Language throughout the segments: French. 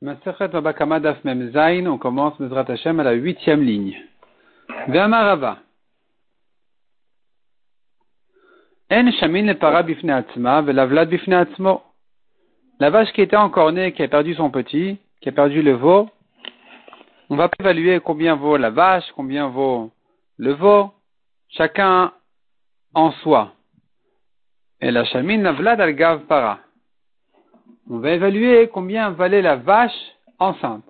on commence Mezrat Hashem à la huitième ligne. Ve'amarava. En shamin le para bifne atzma, ve'lavlad bifne atzmo. La vache qui était encore née, qui a perdu son petit, qui a perdu le veau, on va évaluer combien vaut la vache, combien vaut le veau, chacun en soi. Et la shamin lavlad al gav para on va évaluer combien valait la vache enceinte.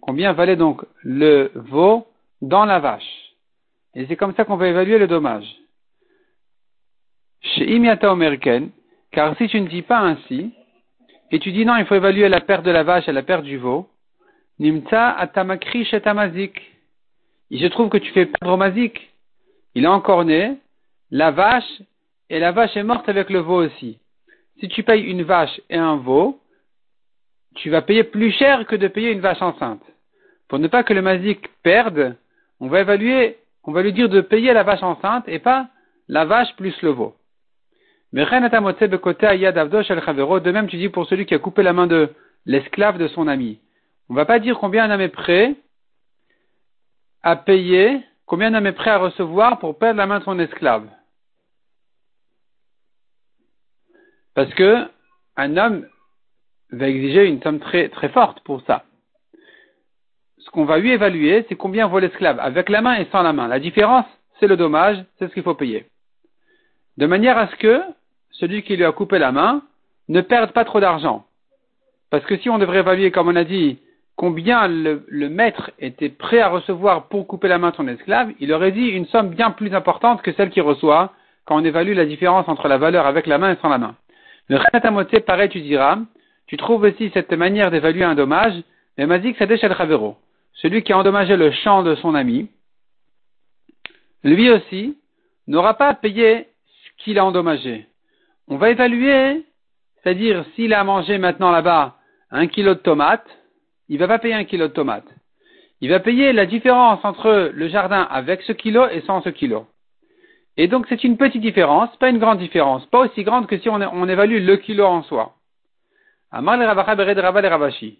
Combien valait donc le veau dans la vache. Et c'est comme ça qu'on va évaluer le dommage. Chez Imiata Omerken, car si tu ne dis pas ainsi, et tu dis non, il faut évaluer la perte de la vache et la perte du veau, Nimta atamakri tamazik. Il se trouve que tu fais perdre au mazik. Il est encore né, la vache, et la vache est morte avec le veau aussi si tu payes une vache et un veau, tu vas payer plus cher que de payer une vache enceinte. Pour ne pas que le mazik perde, on va lui dire de payer la vache enceinte et pas la vache plus le veau. Mais de même tu dis pour celui qui a coupé la main de l'esclave de son ami. On va pas dire combien un homme est prêt à payer, combien un homme est prêt à recevoir pour perdre la main de son esclave. Parce que un homme va exiger une somme très, très forte pour ça. Ce qu'on va lui évaluer, c'est combien vaut l'esclave, avec la main et sans la main. La différence, c'est le dommage, c'est ce qu'il faut payer. De manière à ce que celui qui lui a coupé la main ne perde pas trop d'argent. Parce que si on devrait évaluer, comme on a dit, combien le, le, maître était prêt à recevoir pour couper la main de son esclave, il aurait dit une somme bien plus importante que celle qu'il reçoit quand on évalue la différence entre la valeur avec la main et sans la main. Le Renatamoté, pareil, tu diras, tu trouves aussi cette manière d'évaluer un dommage, mais Mazik Sadeh El Chavero, celui qui a endommagé le champ de son ami, lui aussi n'aura pas à payer ce qu'il a endommagé. On va évaluer, c'est-à-dire s'il a mangé maintenant là-bas un kilo de tomates, il va pas payer un kilo de tomates. Il va payer la différence entre le jardin avec ce kilo et sans ce kilo. Et donc c'est une petite différence, pas une grande différence, pas aussi grande que si on, évalue le kilo en soi. Amar le Ravacha bered Rava le Ravashi.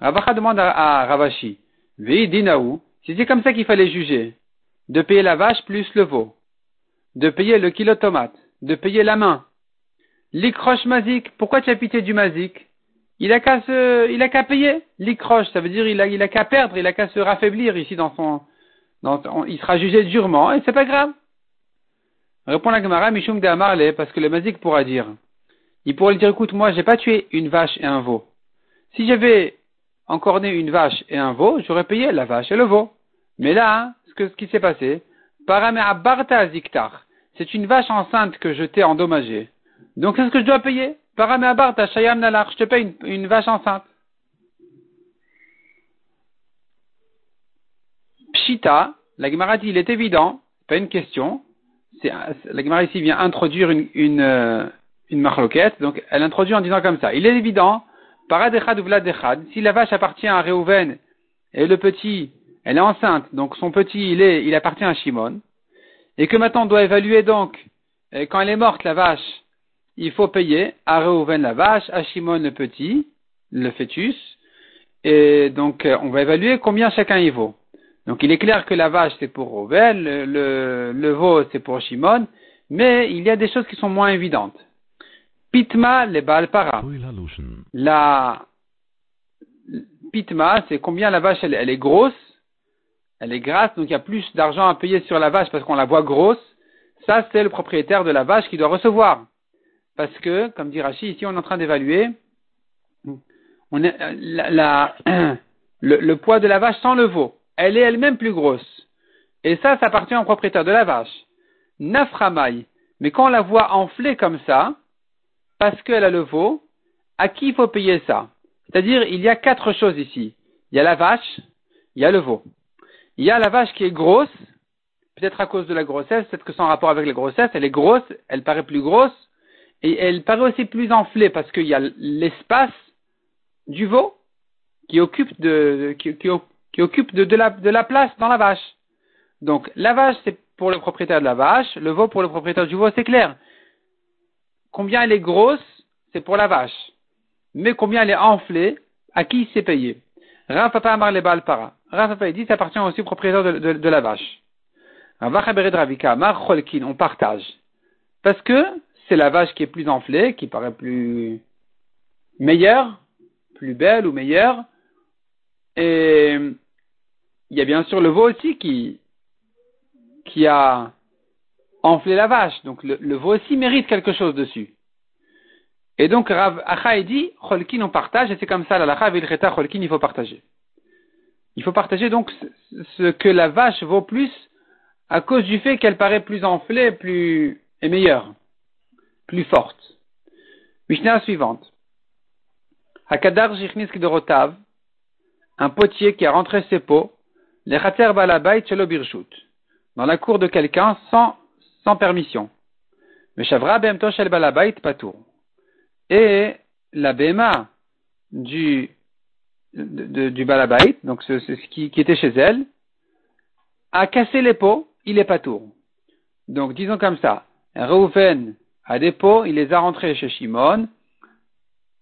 Ravacha demande à, Ravashi, Vei dinaou, si c'est comme ça qu'il fallait juger, de payer la vache plus le veau, de payer le kilo de tomate, de payer la main. L'ikroche mazik, pourquoi tu as pitié du mazik? Il a qu'à se, il a qu'à payer. L'ikroche, ça veut dire il a qu'à perdre, il a qu'à se raffaiblir ici dans son, dans, il sera jugé durement et c'est pas grave. Répond la Gemara, Mishum de Amarle, parce que le Mazik pourra dire. Il pourrait lui dire, écoute, moi, j'ai pas tué une vache et un veau. Si j'avais encorné une vache et un veau, j'aurais payé la vache et le veau. Mais là, ce, qui s'est passé, Ziktar, c'est une vache enceinte que je t'ai endommagée. Donc, c'est ce que je dois payer. Barta Shayam Nalar, je te paye une, une vache enceinte. Pshita, la Gemara dit, il est évident, pas une question, la Gemara ici vient introduire une, une, euh, une marloquette, donc elle introduit en disant comme ça. Il est évident, paradechad ou vladechad, si la vache appartient à Réhouven et le petit, elle est enceinte, donc son petit, il, est, il appartient à Shimon, et que maintenant on doit évaluer donc, euh, quand elle est morte, la vache, il faut payer à Réhouven la vache, à Shimon le petit, le fœtus, et donc euh, on va évaluer combien chacun y vaut. Donc il est clair que la vache c'est pour Rouvel, le, le, veau c'est pour Shimon, mais il y a des choses qui sont moins évidentes. Pitma le Balpara. La Pitma, c'est combien la vache elle, est grosse, elle est grasse, donc il y a plus d'argent à payer sur la vache parce qu'on la voit grosse. Ça c'est le propriétaire de la vache qui doit recevoir. Parce que, comme dit Rachid, ici on est en train d'évaluer on est, la, le poids de la vache sans le veau elle est elle-même plus grosse. Et ça, ça appartient au propriétaire de la vache. Naframaï. Mais quand on la voit enflée comme ça, parce qu'elle a le veau, à qui il faut payer ça? C'est-à-dire, il y a quatre choses ici. Il y a la vache, il y a le veau. Il y a la vache qui est grosse, peut-être à cause de la grossesse, peut-être que sans rapport avec la grossesse, elle est grosse, elle paraît plus grosse, et elle paraît aussi plus enflée parce qu'il y a l'espace du veau qui occupe de, qui occupe de, la, de la place dans la vache. Donc la vache, c'est pour le propriétaire de la vache, le veau pour le propriétaire du veau, c'est clair. Combien elle est grosse, c'est pour la vache. Mais combien elle est enflée, à qui c'est payé Rav Papa Amar le Baal Para. Rav Papa dit, ça appartient aussi au propriétaire de, de, de la vache. On partage. Parce que c'est la vache qui est plus enflée, qui paraît plus meilleure, plus belle ou meilleure. Et il y a bien sûr le veau aussi qui, qui a enflé la vache. Donc le, veau aussi mérite quelque chose dessus. Et donc Rav Achaï dit, Cholkin on partage, et c'est comme ça, la Lacha Vilcheta Cholkin, il faut partager. Il faut partager donc ce que la vache vaut plus à cause du fait qu'elle paraît plus enflée, plus, et meilleure, plus forte. Mishnah suivante. Hakadar de Rotav, un potier qui a rentré ses pots, les Khater Balabait Birshut, dans la cour de quelqu'un sans, sans permission. Mais Shavra Bemtosh El Balabait Patour. Et la Bema du, du Balabait, donc ce, ce qui, qui, était chez elle, a cassé les pots, il est Patour. Donc disons comme ça, Reuven a des pots, il les a rentrés chez Shimon,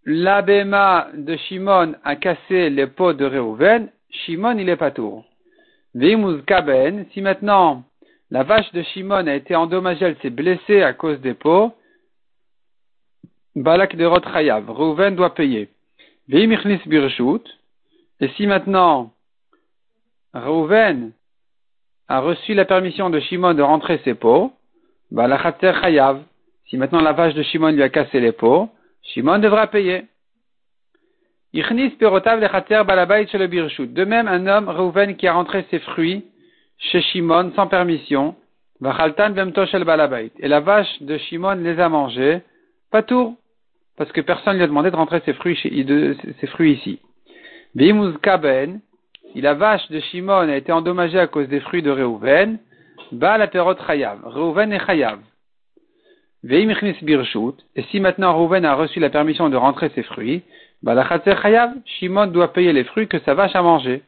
la Bema de Shimon a cassé les pots de Reuven, Shimon il est Patour. Vimuz Kaben, si maintenant la vache de Shimon a été endommagée, elle s'est blessée à cause des pots, Balak de Rotrayav, Reuven doit payer. Veimichnis Birshut, et si maintenant Reuven a reçu la permission de Shimon de rentrer ses pots, Balachater Chayav, si maintenant la vache de Shimon lui a cassé les pots, Shimon devra payer. De même, un homme, Reuven, qui a rentré ses fruits chez Shimon sans permission. Et la vache de Shimon les a mangés, pas tout parce que personne ne lui a demandé de rentrer ses fruits, ici. Kaben, si la vache de Shimon a été endommagée à cause des fruits de Reuven, Ba la perot Chayav. Reuven est Chayav. Et si maintenant Reuven a reçu la permission de rentrer ses fruits, Ba la Chayav, Shimon doit payer les fruits que sa vache a mangés.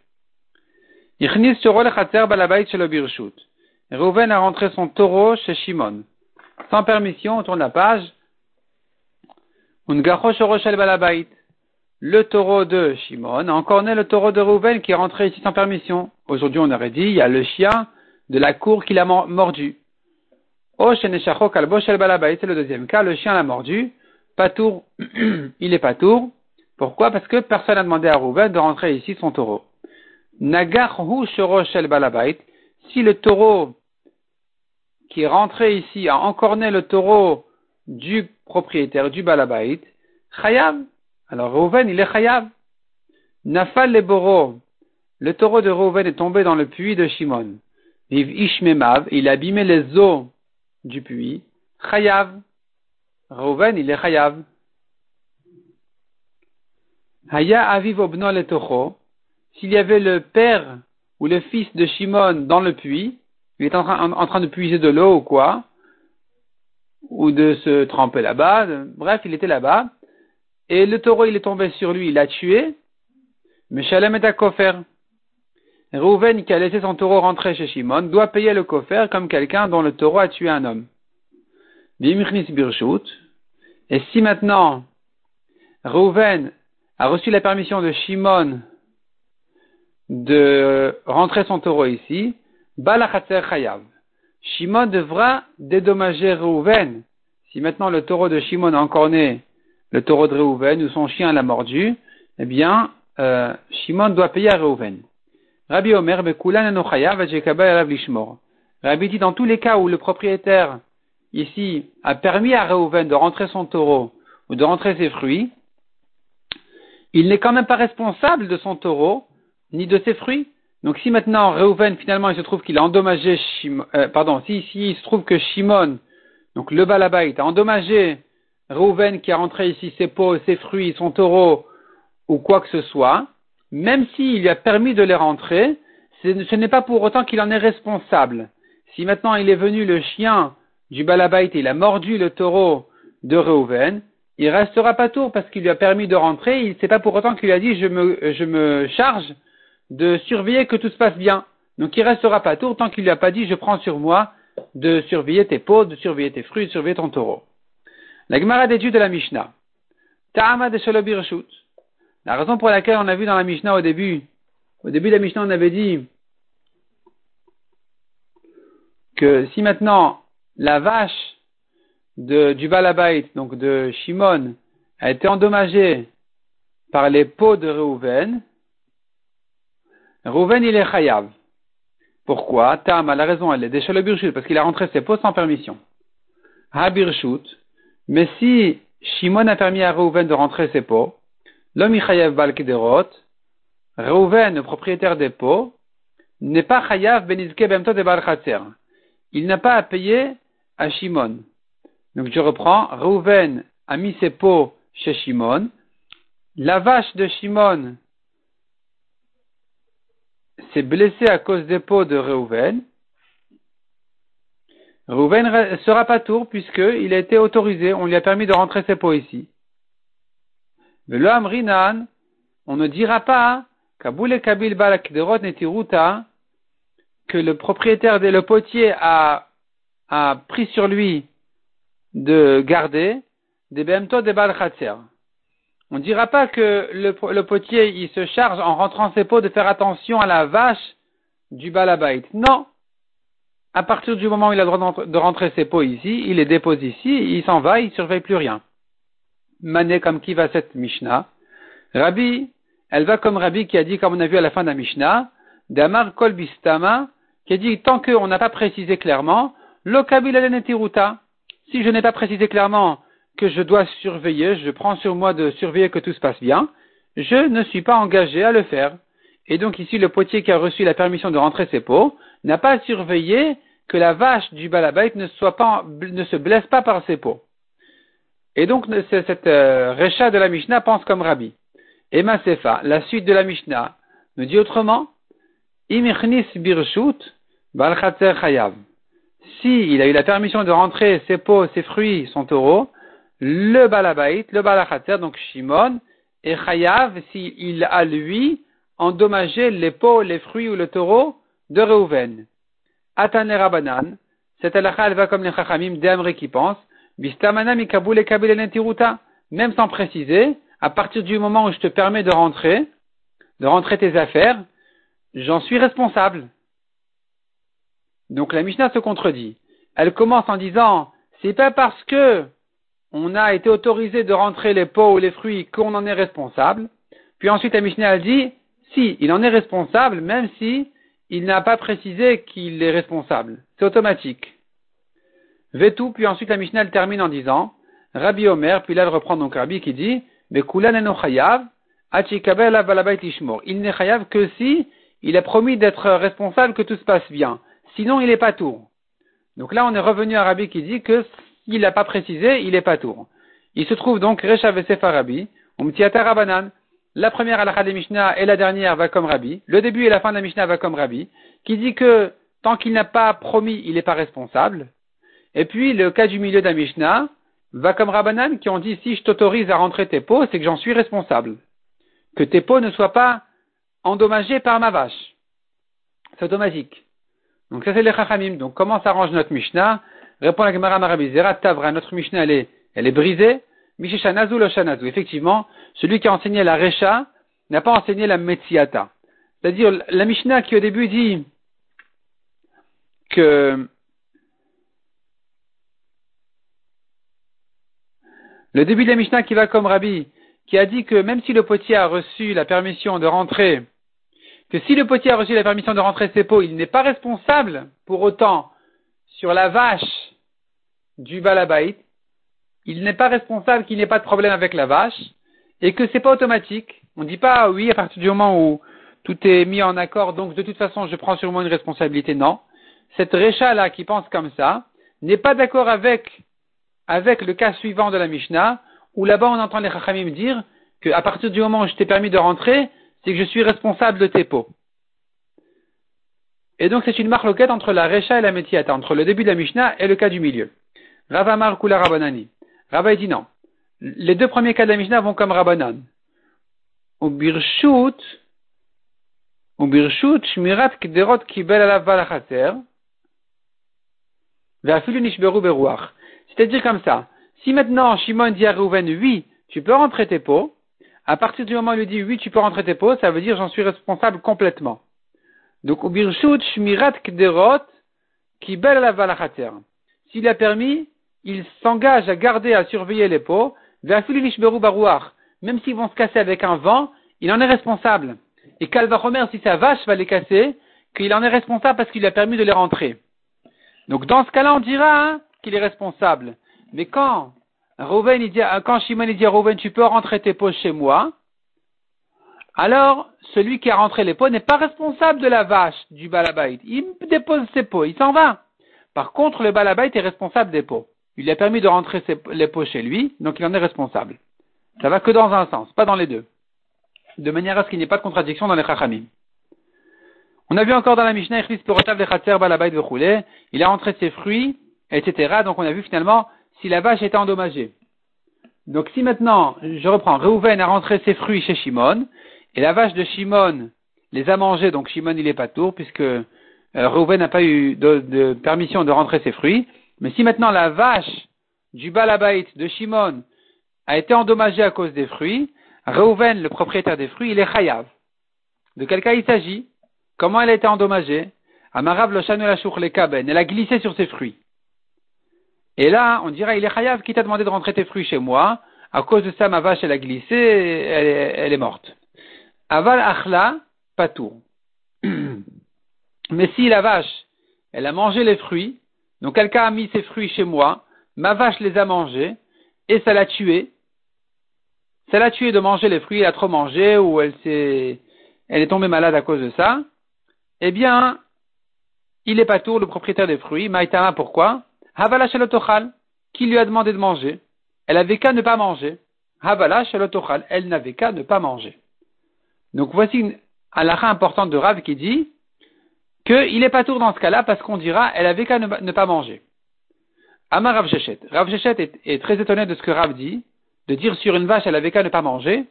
Reuven a rentré son taureau chez Shimon. Sans permission, on tourne la page, le taureau de Shimon a encore né le taureau de Rouven qui est rentré ici sans permission. Aujourd'hui, on aurait dit, il y a le chien de la cour qui l'a mordu. C'est le deuxième cas, le chien l'a mordu. Patour, il est patour. Pourquoi? Parce que personne n'a demandé à Rouven de rentrer ici son taureau. Nagarhu shel balabait. Si le taureau qui est rentré ici a encore né le taureau du propriétaire du balabait, chayav? Alors Reuven, il est chayav. Nafal le boro. Le taureau de Reuven est tombé dans le puits de Shimon. Viv ishmemav, il a abîmé les eaux du puits. Chayav. Reuven, il est chayav. Haya aviv obno le S'il y avait le père ou le fils de Shimon dans le puits, il est en train, en train de puiser de l'eau ou quoi, ou de se tremper là-bas. Bref, il était là-bas. Et le taureau, il est tombé sur lui, il l'a tué. Mais Shalem est à Rouven, qui a laissé son taureau rentrer chez Shimon, doit payer le Kofer comme quelqu'un dont le taureau a tué un homme. Et si maintenant, Rouven a reçu la permission de Shimon de rentrer son taureau ici, Balachatzer Chayav. Shimon devra dédommager Reuven. Si maintenant le taureau de Shimon a encore né le taureau de Reuven ou son chien l'a mordu, eh bien, euh, Shimon doit payer à Reuven. Rabbi Omer, Rabbi dit dans tous les cas où le propriétaire ici a permis à Reuven de rentrer son taureau ou de rentrer ses fruits, il n'est quand même pas responsable de son taureau ni de ses fruits. Donc si maintenant Reuven finalement il se trouve qu'il a endommagé Shimon, euh, pardon, si, si il se trouve que Shimon, donc le Balabait, a endommagé Reuven qui a rentré ici ses pots, ses fruits, son taureau ou quoi que ce soit, même s'il lui a permis de les rentrer, ce n'est pas pour autant qu'il en est responsable. Si maintenant il est venu le chien du Balabait et il a mordu le taureau de Reuven, il restera pas tour parce qu'il lui a permis de rentrer, il sait pas pour autant qu'il lui a dit je me, je me charge de surveiller que tout se passe bien. Donc il restera pas tour tant qu'il lui a pas dit je prends sur moi de surveiller tes pots, de surveiller tes fruits, de surveiller ton taureau. La Gemara d'étude de la Mishnah. Ta'ama de La raison pour laquelle on a vu dans la Mishnah au début, au début de la Mishnah, on avait dit que si maintenant la vache du Balabait, donc de Shimon, a été endommagée par les peaux de Reuven, Reuven il est chayav. Pourquoi? Tam a la raison, elle est déjà le parce qu'il a rentré ses peaux sans permission. Ha birchut. Mais si Shimon a permis à Reuven de rentrer ses pots, l'homme chayav bal Reuven, le propriétaire des pots, n'est pas chayav benizke bemto de Il n'a pas à payer à Shimon. Donc je reprends, Reuven a mis ses pots chez Shimon. La vache de Shimon s'est blessée à cause des pots de Reuven. Reuven sera pas tour puisqu'il a été autorisé, on lui a permis de rentrer ses pots ici. Mais le Amrinan, on ne dira pas Kaboul Kabil Netiruta que le propriétaire, le potier a, pris sur lui de garder des BMTO des Bal On ne dira pas que le, potier il se charge en rentrant ses pots de faire attention à la vache du balabait. Non. À partir du moment où il a le droit de rentrer ses pots ici, il les dépose ici, il s'en va, il ne surveille plus rien. Mané comme qui va cette Mishnah? Rabbi, elle va comme Rabbi qui a dit, comme on a vu à la fin de la Mishnah, Damar Kolbistama, qui a dit, tant qu'on n'a pas précisé clairement, Lokabil si je n'ai pas précisé clairement que je dois surveiller, je prends sur moi de surveiller que tout se passe bien, je ne suis pas engagé à le faire. Et donc ici, le potier qui a reçu la permission de rentrer ses pots n'a pas surveillé que la vache du balabait ne, ne se blesse pas par ses pots. Et donc, cette euh, Recha de la Mishnah pense comme Rabbi. Et Sefa, la suite de la Mishnah, nous dit autrement, Imichnis birshut bal chayav s'il a eu la permission de rentrer ses pots, ses fruits, son taureau, le balabait, le balachater, donc Shimon, et Chayav, s'il a lui endommagé les pots, les fruits ou le taureau de Reuven. Atane Rabanan, cette halakha, elle va comme les chachamim d'Amri qui pensent, même sans préciser, à partir du moment où je te permets de rentrer, de rentrer tes affaires, j'en suis responsable. Donc la Mishnah se contredit. Elle commence en disant, c'est pas parce que on a été autorisé de rentrer les pots ou les fruits qu'on en est responsable. Puis ensuite la Mishnah a dit, si, il en est responsable, même si il n'a pas précisé qu'il est responsable. C'est automatique. Vetou, puis ensuite la Mishnah elle termine en disant, Rabbi Omer, puis là elle reprend donc Rabbi qui dit, Il n'est chayav que si il a promis d'être responsable que tout se passe bien. Sinon, il n'est pas tour. Donc là, on est revenu à Rabbi qui dit que s'il n'a pas précisé, il n'est pas tour. Il se trouve donc Rechav Rabbi, Rabanan. La première halakha des Mishnah et la dernière va comme Rabbi. Le début et la fin de la Mishnah va comme Rabbi, qui dit que tant qu'il n'a pas promis, il n'est pas responsable. Et puis, le cas du milieu de la Mishnah va comme Rabbanan qui ont dit si je t'autorise à rentrer tes pots, c'est que j'en suis responsable. Que tes pots ne soient pas endommagés par ma vache. C'est automatique. Donc ça c'est les chachamim. Donc comment s'arrange notre Mishnah? Répond la Gemara Marabizera, Tavra, notre Mishnah elle est, elle est brisée. Mishishanazu lo shanazu. Effectivement, celui qui a enseigné la Recha n'a pas enseigné la Metsiata. C'est-à-dire la Mishnah qui au début dit que le début de la Mishnah qui va comme Rabbi, qui a dit que même si le potier a reçu la permission de rentrer que si le potier a reçu la permission de rentrer ses pots, il n'est pas responsable pour autant sur la vache du balabait, il n'est pas responsable qu'il n'y ait pas de problème avec la vache, et que c'est pas automatique. On ne dit pas oui à partir du moment où tout est mis en accord, donc de toute façon je prends sur moi une responsabilité. Non. Cette récha là qui pense comme ça n'est pas d'accord avec, avec le cas suivant de la Mishnah, où là-bas on entend les Chachamim dire qu'à partir du moment où je t'ai permis de rentrer, c'est que je suis responsable de tes pots. Et donc c'est une marloquette entre la Recha et la Metiata, entre le début de la Mishnah et le cas du milieu. Ravamar Kula Rabanani. Rava dit non. Les deux premiers cas de la Mishnah vont comme Rabanan. Au Birshut, au Birshut, Shmirat Kderot Kibel Alav Balachater, C'est-à-dire comme ça. Si maintenant Shimon dit à Reuven, oui, tu peux rentrer tes pots, À partir du moment où il lui dit oui, tu peux rentrer tes pots, ça veut dire j'en suis responsable complètement. Donc, au birshut shmirat kderot qui belle la. S'il a permis, il s'engage à garder, à surveiller les pots, même s'ils vont se casser avec un vent, il en est responsable. Et Kalvachomer, si sa vache va les casser, qu'il en est responsable parce qu'il a permis de les rentrer. Donc dans ce cas-là, on dira hein, qu'il est responsable. Mais quand Rouven, dit, quand Shimon dit à Rouven, tu peux rentrer tes pots chez moi, alors celui qui a rentré les pots n'est pas responsable de la vache du balabait. Il dépose ses pots, il s'en va. Par contre, le balabait est responsable des pots. Il lui a permis de rentrer les pots chez lui, donc il en est responsable. Ça va que dans un sens, pas dans les deux. De manière à ce qu'il n'y ait pas de contradiction dans les chachamim. On a vu encore dans la Mishnah, il a rentré ses fruits, etc. Donc on a vu finalement si la vache était endommagée. Donc si maintenant, je reprends, Reuven a rentré ses fruits chez Shimon, et la vache de Shimon les a mangés, donc Shimon il est pas tour, puisque euh, Reuven n'a pas eu de, permission de rentrer ses fruits. Mais si maintenant la vache du Balabait de Shimon a été endommagée à cause des fruits, Reuven, le propriétaire des fruits, il est chayav. De quel cas il s'agit? Comment elle a été endommagée? Amarav le la kaben. Elle a glissé sur ses fruits. Et là, on dirait, il est chayav qui t'a demandé de rentrer tes fruits chez moi. À cause de ça, ma vache, elle a glissé, elle est, elle est morte. Aval achla, patour. Mais si la vache, elle a mangé les fruits, donc quelqu'un a mis ses fruits chez moi, ma vache les a mangés, et ça l'a tué. Ça l'a tué de manger les fruits, elle a trop mangé, ou elle s'est, elle est tombée malade à cause de ça eh bien, il est pas tour, le propriétaire des fruits. Maïtama, pourquoi? Havala qui lui a demandé de manger. Elle avait qu'à ne pas manger. Havala elle n'avait qu'à ne pas manger. Donc voici une halakha importante de Rav qui dit qu'il est pas tour dans ce cas-là parce qu'on dira elle avait qu'à ne, pas manger. Amar Rav Shechet. Rav est, très étonné de ce que Rav dit, de dire sur une vache elle avait qu'à ne pas manger.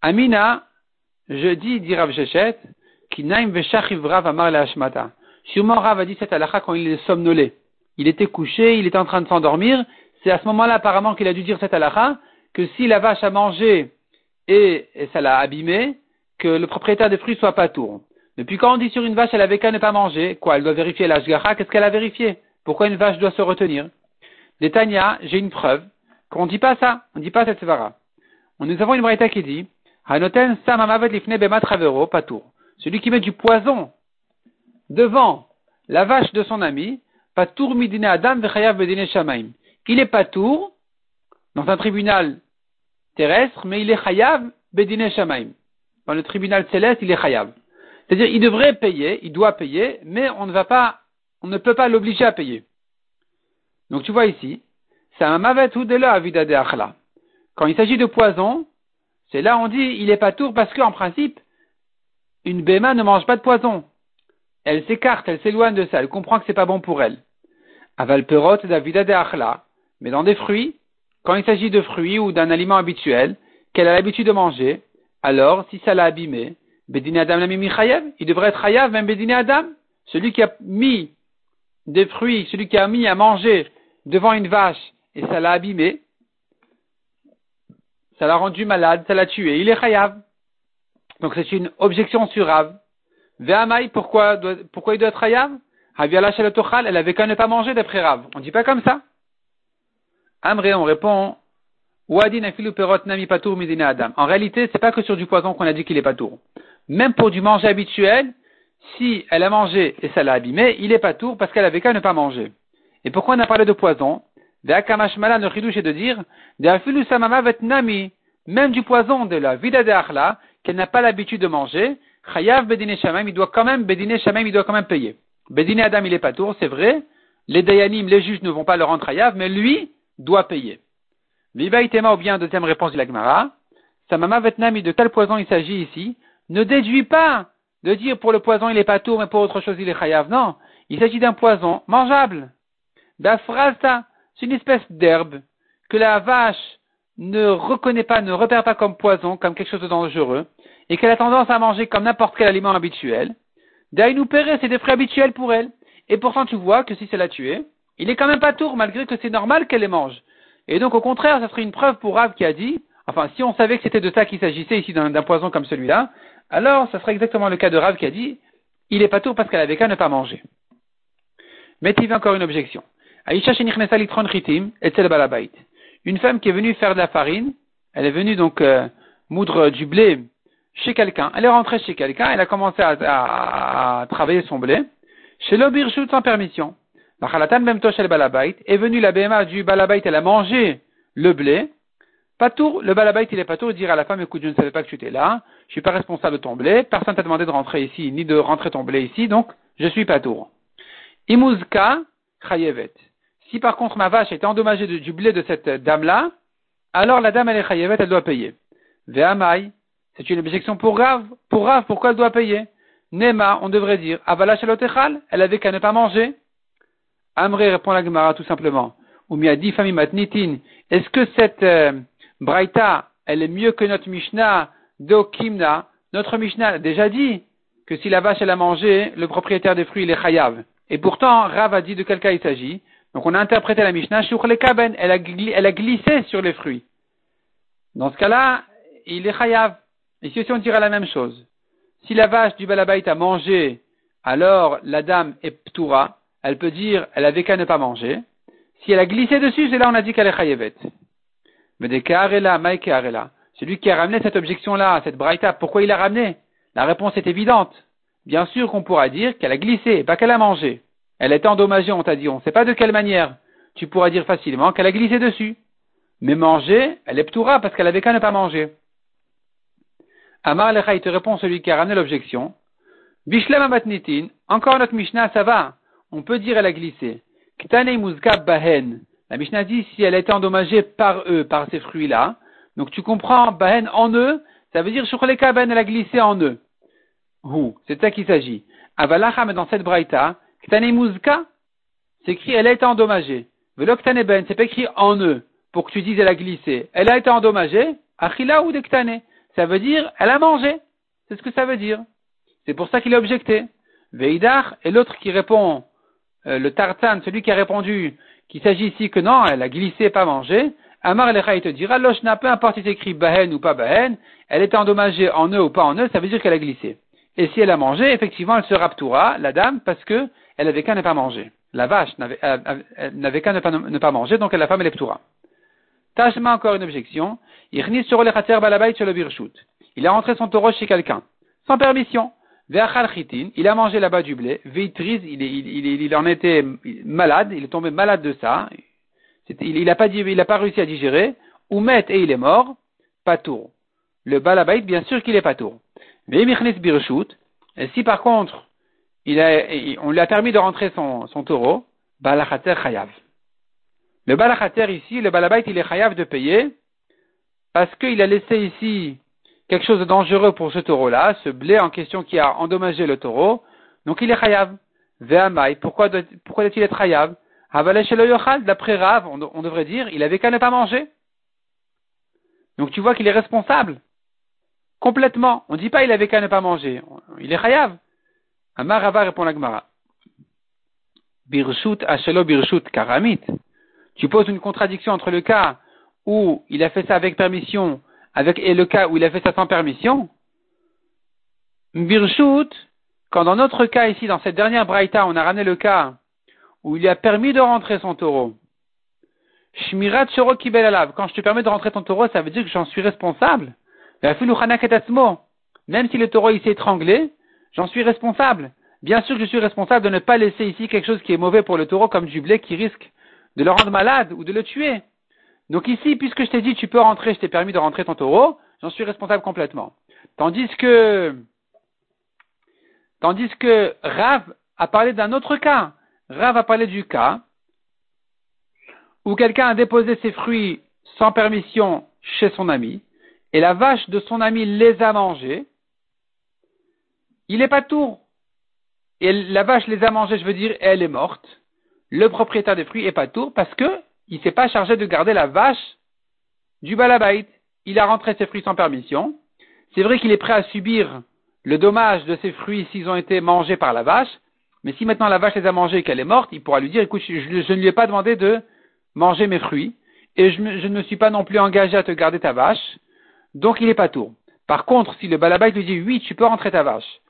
Amina, je dis, dit Rav Shechet, Sûrement Rav a dit cette halakha quand il est somnolé. Il était couché, il était en train de s'endormir. C'est à ce moment-là apparemment qu'il a dû dire cette halakha que si la vache a mangé et, ça l'a abîmé, que le propriétaire des fruits soit pas tour. Depuis quand on dit sur une vache elle avait qu'à ne pas manger, quoi, elle doit vérifier la qu'est-ce qu'elle a vérifié? Pourquoi une vache doit se retenir? Tanya, j'ai une preuve qu'on ne dit pas ça, on ne dit pas cette svara. Nous avons une braïta qui dit, Hanoten samamavet lifne bema travero, pas tour celui qui met du poison devant la vache de son ami, Patour midine Adam vechayav. Il est Patour dans un tribunal terrestre, mais il est chayav bedine shamaim. Dans le tribunal céleste, il est chayav. C'est-à-dire, il devrait payer, il doit payer, mais on ne va pas, on ne peut pas l'obliger à payer. Donc tu vois ici, c'est un mavet ou de la vida de achla. Quand il s'agit de poison, c'est là on dit il est pas tour parce qu'en principe, une béma ne mange pas de poison. Elle s'écarte, elle s'éloigne de ça, elle comprend que c'est pas bon pour elle. Aval perot davida de achla. Mais dans des fruits, quand il s'agit de fruits ou d'un aliment habituel, qu'elle a l'habitude de manger, alors, si ça l'a abîmé, Bedine Adam l'a mis il devrait être chayav, même Bedine Adam. Celui qui a mis des fruits, celui qui a mis à manger devant une vache et ça l'a abîmé, ça l'a rendu malade, ça l'a tué, il est chayav. Donc c'est une objection sur Rav. Ve'amai, pourquoi, pourquoi il doit être Hayav elle avait qu'à ne pas manger d'après Rav. On dit pas comme ça. Amré, on répond, Adam. En réalité, c'est pas que sur du poison qu'on a dit qu'il est pas tour. Même pour du manger habituel, si elle a mangé et ça l'a abîmé, il est pas tour parce qu'elle avait qu'à ne pas manger. Et pourquoi on a parlé de poison? Ve'akamashmala, ne est de dire, même du poison de la vida de qu'elle n'a pas l'habitude de manger, Chayav Bedine Shamaim, il doit quand même, Bedine il doit quand même payer. Bedine Adam, il est pas tour, c'est vrai. Les Dayanim, les juges ne vont pas le rendre Chayav, mais lui doit payer. Viva Itema, ou bien deuxième réponse de l'Agmara. Samama Vetnami, de quel poison il s'agit ici, ne déduit pas de dire pour le poison il est pas tour, mais pour autre chose il est Chayav. Non. Il s'agit d'un poison mangeable. D'Afrasta, c'est une espèce d'herbe que la vache ne reconnaît pas, ne repère pas comme poison, comme quelque chose de dangereux, et qu'elle a tendance à manger comme n'importe quel aliment habituel, nous Pérez, c'est des frais habituels pour elle. Et pourtant, tu vois que si c'est la tuer, il est quand même pas tour, malgré que c'est normal qu'elle les mange. Et donc, au contraire, ça serait une preuve pour Rav qui a dit, enfin, si on savait que c'était de ça qu'il s'agissait ici d'un poison comme celui-là, alors ça serait exactement le cas de Rav qui a dit, il est pas tout parce qu'elle avait qu'à ne pas manger. Mais il y a encore une objection. Une femme qui est venue faire de la farine, elle est venue donc euh, moudre du blé chez quelqu'un. Elle est rentrée chez quelqu'un, elle a commencé à, travailler son blé. Chez l'obirchut sans permission. La khalatan même le balabait est venue la BMA du balabait, elle a mangé le blé. Patour, le balabait il est patour, il dira à la femme, écoute, je ne savais pas que tu étais là, je suis pas responsable de ton blé, personne t'a demandé de rentrer ici, ni de rentrer ton blé ici, donc je suis patour. Imuzka, chayevet. Si par contre ma vache était endommagée du blé de cette dame-là, alors la dame elle est chayevet, elle doit payer. Ve'amai, c'est une objection pour Rav. Pour Rav, pourquoi elle doit payer? Nema, on devrait dire, Avala shalotechal, elle avait qu'à ne pas manger. Amré répond la Gemara tout simplement. Ou matnitin, est-ce que cette euh, braïta, elle est mieux que notre Mishnah d'Okimna? Notre Mishnah a déjà dit que si la vache elle a mangé, le propriétaire des fruits il est chayav. Et pourtant, Rav a dit de quel cas il s'agit. Donc on a interprété la Mishnah, elle a, elle a glissé sur les fruits. Dans ce cas-là, il est chayav. Et si on dirait la même chose, si la vache du balabait a mangé, alors la dame est ptoura, elle peut dire, elle avait qu'à ne pas manger. Si elle a glissé dessus, c'est là on a dit qu'elle est chayevet. Mais des karela, maïke. Celui qui a ramené cette objection-là, cette braïta, pourquoi il l'a ramené? La réponse est évidente. Bien sûr qu'on pourra dire qu'elle a glissé, pas qu'elle a mangé. Elle est endommagée, on t'a dit, on ne sait pas de quelle manière. Tu pourras dire facilement qu'elle a glissé dessus. Mais manger, elle est ptoura parce qu'elle avait qu'à ne pas manger. Amar Lecha, il te répond celui qui a ramené l'objection. Bishlem amatnitin, encore notre Mishnah, ça va. On peut dire elle a glissé. Ktane bahen. La Mishnah dit si elle a été endommagée par eux, par ces fruits-là. Donc tu comprends, bahen en eux, ça veut dire shuchleka ben elle a glissé en eux. Ou, c'est ça qu'il s'agit. Avalacha, mais dans cette braïta, ktane muzka, c'est écrit elle a été endommagée. Velo ktane ben, c'est pas écrit en eux, pour que tu dises elle a glissé. Elle a été endommagée, achila ou de ktane ça veut dire elle a mangé. C'est ce que ça veut dire. C'est pour ça qu'il a objecté. Veidar et l'autre qui répond, euh, le tartan, celui qui a répondu qu'il s'agit ici que non, elle a glissé, pas mangé. Amar Lecha, il te dira, n'a peu importe si c'est écrit Bahen ou pas Bahen, elle est endommagée en eux ou pas en eux, ça veut dire qu'elle a glissé. Et si elle a mangé, effectivement, elle se raptoura, la dame, parce que elle avait qu'à ne pas manger. La vache n'avait euh, qu'à ne pas, ne pas manger, donc la femme, elle est ptoura. Tachma encore une objection. Il a rentré son taureau chez quelqu'un, sans permission. Il a mangé là-bas du blé. Veitriz, il, il, en était malade, il est tombé malade de ça. Il n'a pas, réussi à digérer. Ou met et il est mort. Patour. Le balabait, bien sûr qu'il est patour. Mais et si par contre, il a, on lui a permis de rentrer son, son taureau, balachater chayav. Le balachater ici, le balabait, il est chayav de payer parce qu'il a laissé ici quelque chose de dangereux pour ce taureau-là, ce blé en question qui a endommagé le taureau, donc il est chayav. Ve'amai, pourquoi doit-il être chayav? D'après Rav, on, devrait dire, il avait qu'à ne pas manger. Donc tu vois qu'il est responsable. Complètement. On ne dit pas il avait qu'à ne pas manger. Il est chayav. Amar Rava répond la Gemara. Birshut ashelo birshut karamit. Tu poses une contradiction entre le cas où il a fait ça avec permission avec, et le cas où il a fait ça sans permission, Birshut, quand dans notre cas ici, dans cette dernière braïta, on a ramené le cas où il a permis de rentrer son taureau, Shmirat Shoro Kibel quand je te permets de rentrer ton taureau, ça veut dire que j'en suis responsable. Même si le taureau il s'est étranglé, j'en suis responsable. Bien sûr que je suis responsable de ne pas laisser ici quelque chose qui est mauvais pour le taureau comme du blé qui risque de le rendre malade ou de le tuer. Donc ici, puisque je t'ai dit tu peux rentrer, je t'ai permis de rentrer ton taureau, j'en suis responsable complètement. Tandis que, tandis que Rav a parlé d'un autre cas. Rav a parlé du cas où quelqu'un a déposé ses fruits sans permission chez son ami, et la vache de son ami les a mangés, il n'est pas tour. Et la vache les a mangés, je veux dire, elle est morte. Le propriétaire des fruits est pas tour parce que il s'est pas chargé de garder la vache du balabait. Il a rentré ses fruits sans permission. C'est vrai qu'il est prêt à subir le dommage de ses fruits s'ils ont été mangés par la vache, mais si maintenant la vache les a mangés et qu'elle est morte, il pourra lui dire, écoute, je, ne lui ai pas demandé de manger mes fruits, et je, ne me suis pas non plus engagé à te garder ta vache, donc il est pas tour. Par contre, si le balabait lui dit, oui, tu peux rentrer ta vache,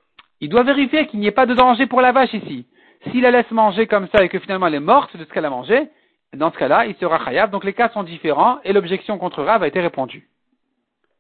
il doit vérifier qu'il n'y ait pas de danger pour la vache ici. S'il la laisse manger comme ça et que finalement elle est morte de ce qu'elle a mangé, dans ce cas-là, il sera chayav. Donc les cas sont différents et l'objection contre Rav a été répondue.